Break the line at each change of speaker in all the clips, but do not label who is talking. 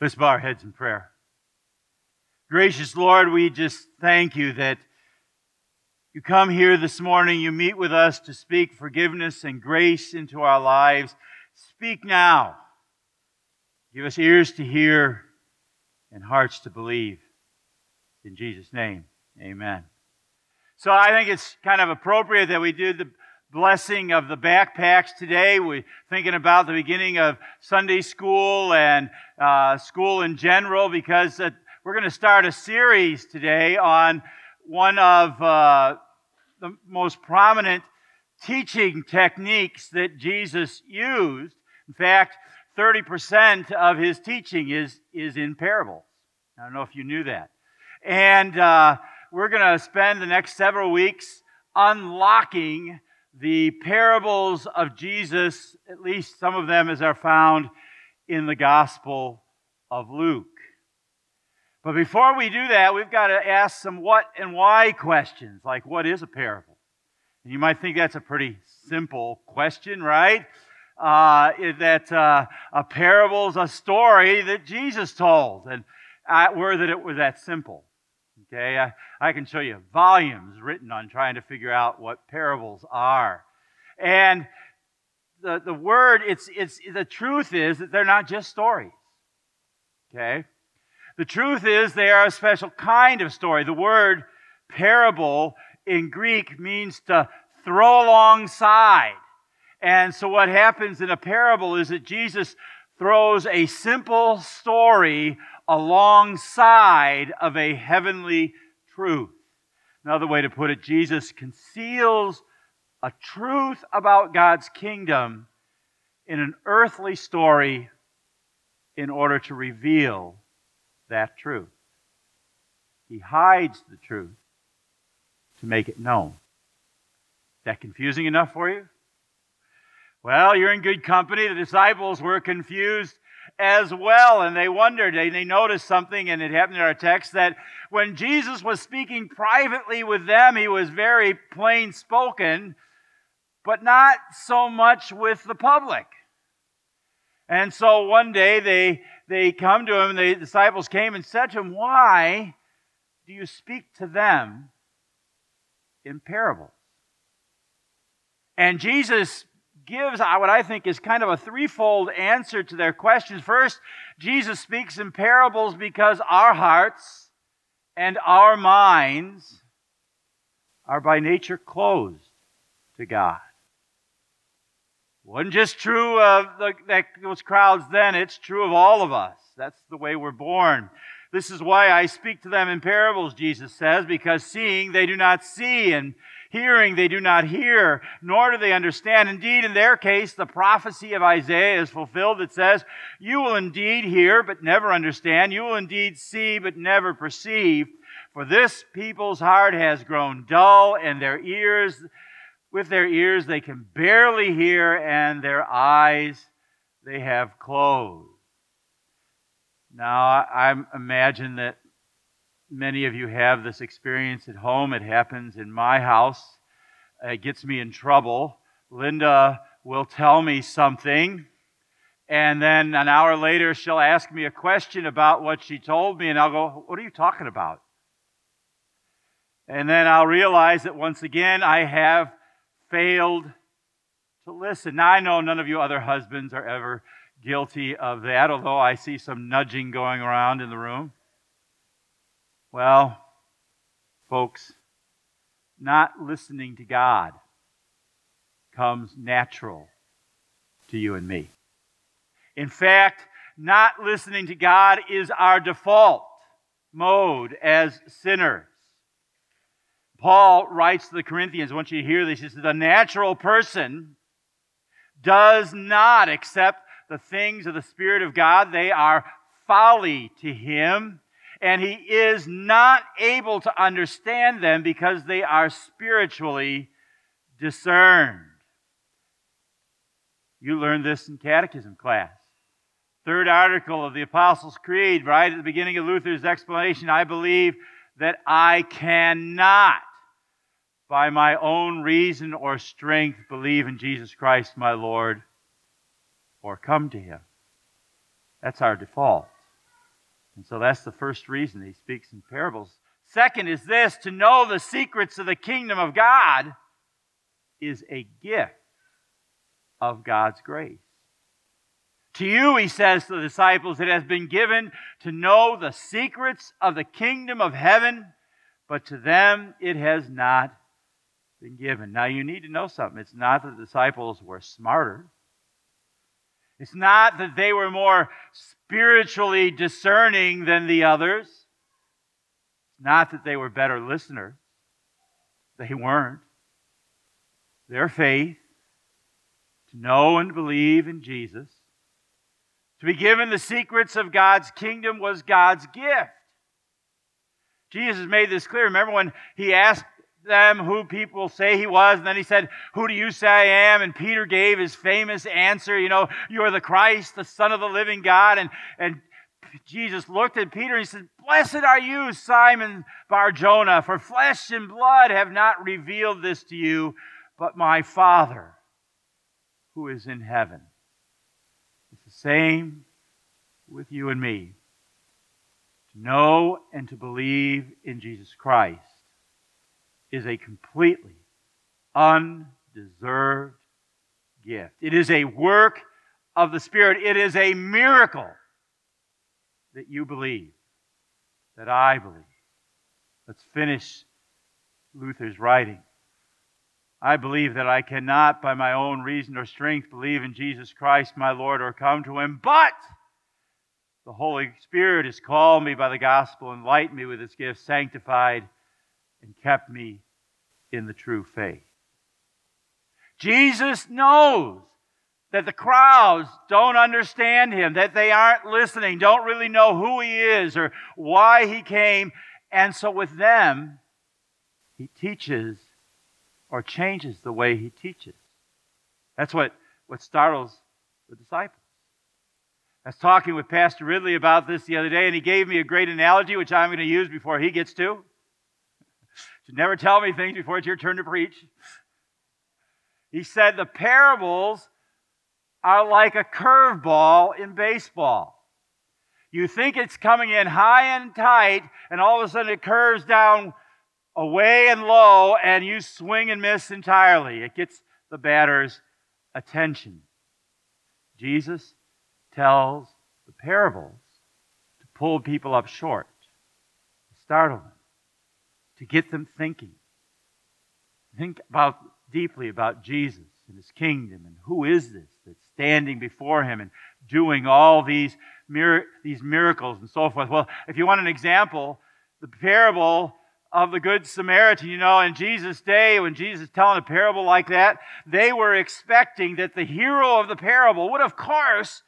Let's bow our heads in prayer. Gracious Lord, we just thank you that you come here this morning, you meet with us to speak forgiveness and grace into our lives. Speak now. Give us ears to hear and hearts to believe. In Jesus' name, amen. So I think it's kind of appropriate that we do the blessing of the backpacks today. We're thinking about the beginning of Sunday school and uh, school in general because uh, we're going to start a series today on one of uh, the most prominent teaching techniques that Jesus used. In fact, 30% of his teaching is, is in parables. I don't know if you knew that. And uh, we're going to spend the next several weeks unlocking the parables of Jesus, at least some of them as are found in the Gospel of Luke. But before we do that, we've got to ask some what and why questions, like what is a parable? And you might think that's a pretty simple question, right? Uh, that uh, a parable is a story that Jesus told, and I, were that it was that simple. Okay, I, I can show you volumes written on trying to figure out what parables are. And the, the word, it's, it's, the truth is that they're not just stories. Okay? The truth is they are a special kind of story. The word parable in Greek means to throw alongside. And so what happens in a parable is that Jesus throws a simple story alongside of a heavenly truth. Another way to put it, Jesus conceals a truth about God's kingdom in an earthly story in order to reveal that truth. He hides the truth to make it known. Is that confusing enough for you? Well, you're in good company. The disciples were confused as well. And they wondered, they, they noticed something, and it happened in our text that when Jesus was speaking privately with them, he was very plain spoken, but not so much with the public. And so one day they, they come to him, and the disciples came and said to him, Why do you speak to them in parables? And Jesus gives uh, what I think is kind of a threefold answer to their questions. First, Jesus speaks in parables because our hearts and our minds are by nature closed to God. Wasn't just true of the, that, those crowds then, it's true of all of us. That's the way we're born. This is why I speak to them in parables, Jesus says, because seeing they do not see, and Hearing they do not hear, nor do they understand. Indeed, in their case, the prophecy of Isaiah is fulfilled. that says, You will indeed hear, but never understand. You will indeed see, but never perceive. For this people's heart has grown dull, and their ears, with their ears, they can barely hear, and their eyes they have closed. Now, I imagine that many of you have this experience at home. It happens in my house. It gets me in trouble. Linda will tell me something, and then an hour later, she'll ask me a question about what she told me, and I'll go, What are you talking about? And then I'll realize that once again, I have failed to listen. Now, I know none of you other husbands are ever guilty of that, although I see some nudging going around in the room. Well, folks, not listening to God comes natural to you and me. In fact, not listening to God is our default mode as sinners. Paul writes to the Corinthians, I want you to hear this. He says, The natural person does not accept the things of the Spirit of God, they are folly to him and he is not able to understand them because they are spiritually discerned. You learned this in catechism class. Third article of the Apostles' Creed, right at the beginning of Luther's explanation I believe that I cannot, by my own reason or strength, believe in Jesus Christ my Lord or come to him. That's our default. And so that's the first reason he speaks in parables. Second is this to know the secrets of the kingdom of God is a gift of God's grace. To you, he says to the disciples, it has been given to know the secrets of the kingdom of heaven, but to them it has not been given. Now, you need to know something. It's not that the disciples were smarter, it's not that they were more spiritually discerning than the others, it's not that they were better listeners. They weren't. Their faith to know and believe in Jesus to be given the secrets of God's kingdom was God's gift. Jesus made this clear. Remember when he asked them who people say he was, and then he said, Who do you say I am? And Peter gave his famous answer, you know, you are the Christ, the Son of the living God. And, and Jesus looked at Peter and he said, Blessed are you, Simon Bar Jonah, for flesh and blood have not revealed this to you, but my Father who is in heaven. It's the same with you and me. To know and to believe in Jesus Christ is a completely undeserved gift. It is a work of the Spirit. It is a miracle that you believe, that I believe. Let's finish Luther's writing. I believe that I cannot, by my own reason or strength, believe in Jesus Christ, my Lord, or come to him, but the Holy Spirit has called me by the gospel, enlightened me with his gift, sanctified, and kept me in the true faith. Jesus knows that the crowds don't understand him, that they aren't listening, don't really know who he is or why he came. And so with them, he teaches or changes the way he teaches. That's what, what startles the disciples. I was talking with Pastor Ridley about this the other day, and he gave me a great analogy, which I'm going to use before he gets to. Never tell me things before it's your turn to preach. He said the parables are like a curveball in baseball. You think it's coming in high and tight, and all of a sudden it curves down away and low, and you swing and miss entirely. It gets the batter's attention. Jesus tells the parables to pull people up short, to startle them, to get them thinking. Think about deeply about Jesus and his kingdom and who is this that's standing before him and doing all these, mir- these miracles and so forth. Well, if you want an example, the parable of the Good Samaritan. You know, in Jesus' day, when Jesus telling a parable like that, they were expecting that the hero of the parable would, of course,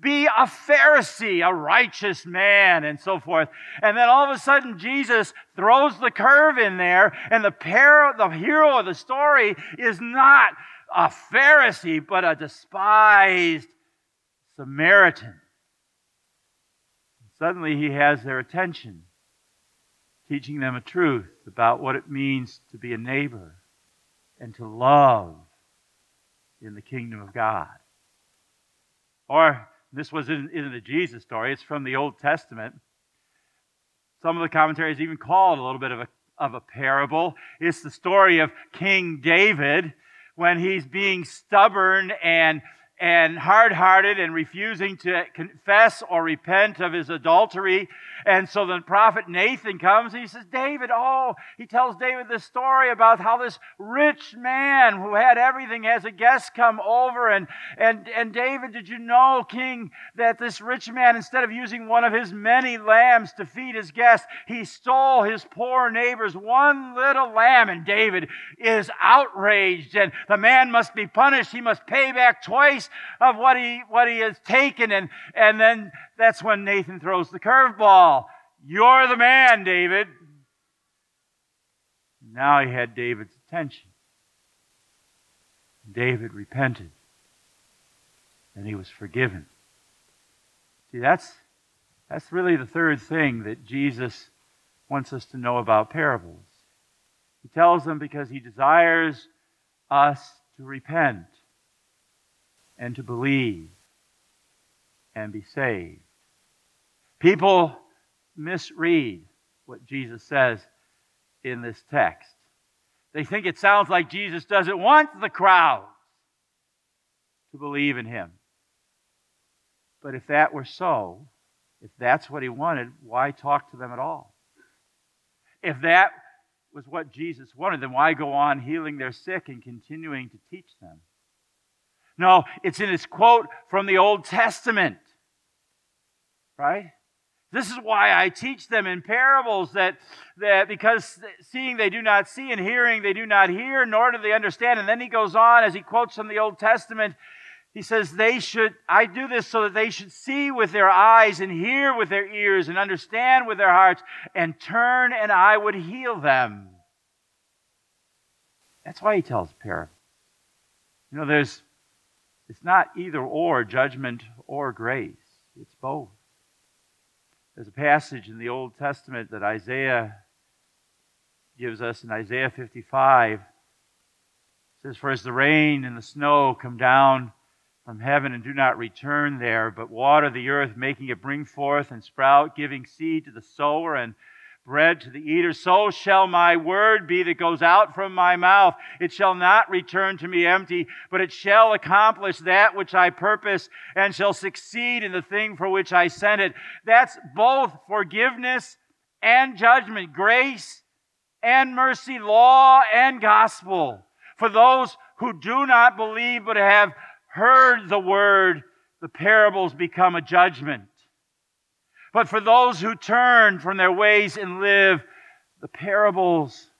be a Pharisee, a righteous man, and so forth. And then all of a sudden, Jesus throws the curve in there, and the, the hero of the story is not a Pharisee, but a despised Samaritan. Suddenly, he has their attention teaching them a truth about what it means to be a neighbor and to love in the kingdom of God. Or, this was in, isn't a Jesus story, it's from the Old Testament. Some of the commentaries even call it a little bit of a, of a parable. It's the story of King David when he's being stubborn and and hard hearted and refusing to confess or repent of his adultery. And so the prophet Nathan comes and he says, David, oh, he tells David this story about how this rich man who had everything has a guest come over. And, and, and David, did you know, King, that this rich man, instead of using one of his many lambs to feed his guest, he stole his poor neighbor's one little lamb. And David is outraged and the man must be punished. He must pay back twice of what he, what he has taken. And, and then that's when Nathan throws the curveball. You're the man, David. Now he had David's attention. David repented. And he was forgiven. See, that's, that's really the third thing that Jesus wants us to know about parables. He tells them because he desires us to repent and to believe and be saved. People misread what Jesus says in this text. They think it sounds like Jesus doesn't want the crowds to believe in him. But if that were so, if that's what he wanted, why talk to them at all? If that was what Jesus wanted, then why go on healing their sick and continuing to teach them? No, it's in his quote from the Old Testament. Right? This is why I teach them in parables that, that because seeing they do not see and hearing they do not hear, nor do they understand. And then he goes on as he quotes from the Old Testament. He says, They should, I do this so that they should see with their eyes and hear with their ears and understand with their hearts and turn and I would heal them. That's why he tells parables. You know, there's, it's not either or judgment or grace, it's both. There's a passage in the Old Testament that Isaiah gives us in Isaiah 55. It says, For as the rain and the snow come down from heaven and do not return there, but water the earth, making it bring forth and sprout, giving seed to the sower and bread to the eater, so shall my word be that goes out from my mouth. It shall not return to me empty, but it shall accomplish that which I purpose and shall succeed in the thing for which I sent it. That's both forgiveness and judgment, grace and mercy, law and gospel. For those who do not believe but have heard the word, the parables become a judgment. But for those who turn from their ways and live, the parables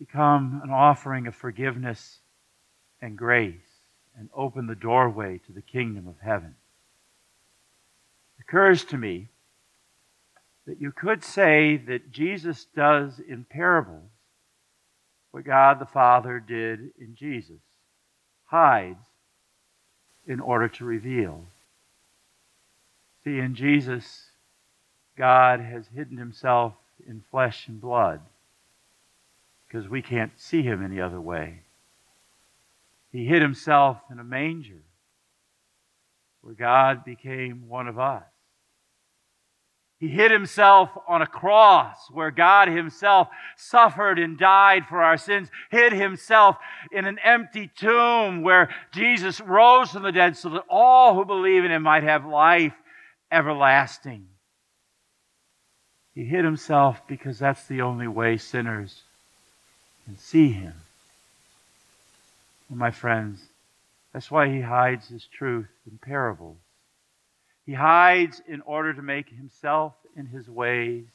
become an offering of forgiveness and grace and open the doorway to the kingdom of heaven. It occurs to me that you could say that Jesus does in parables what God the Father did in Jesus hides in order to reveal. See, in Jesus, God has hidden himself in flesh and blood because we can't see him any other way. He hid himself in a manger where God became one of us. He hid himself on a cross where God himself suffered and died for our sins, hid himself in an empty tomb where Jesus rose from the dead so that all who believe in him might have life everlasting. He hid himself because that's the only way sinners can see him. And my friends, that's why he hides his truth in parables. He hides in order to make himself and his ways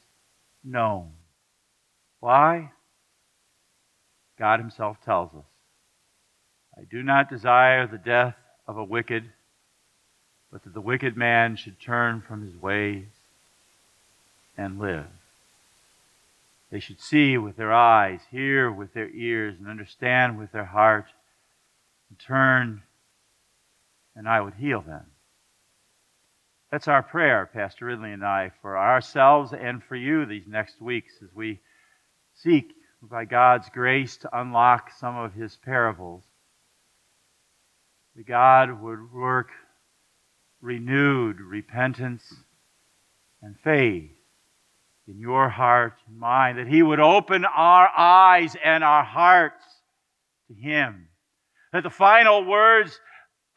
known. Why? God himself tells us I do not desire the death of a wicked but that the wicked man should turn from his ways and live. They should see with their eyes, hear with their ears, and understand with their heart, and turn, and I would heal them. That's our prayer, Pastor Ridley and I, for ourselves and for you these next weeks as we seek, by God's grace, to unlock some of his parables. That God would work renewed repentance and faith in your heart and mind, that He would open our eyes and our hearts to Him. That the final words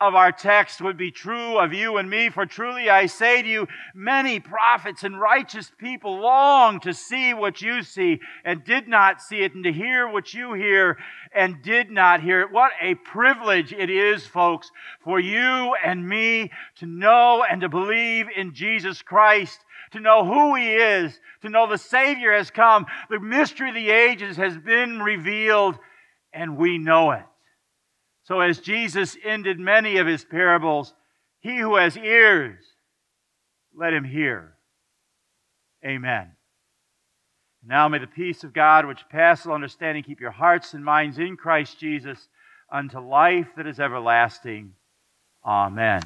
of our text would be true of you and me. For truly I say to you, many prophets and righteous people long to see what you see and did not see it, and to hear what you hear and did not hear it. What a privilege it is, folks, for you and me to know and to believe in Jesus Christ to know who He is, to know the Savior has come. The mystery of the ages has been revealed, and we know it. So, as Jesus ended many of his parables, he who has ears, let him hear. Amen. Now may the peace of God, which passes understanding, keep your hearts and minds in Christ Jesus unto life that is everlasting. Amen.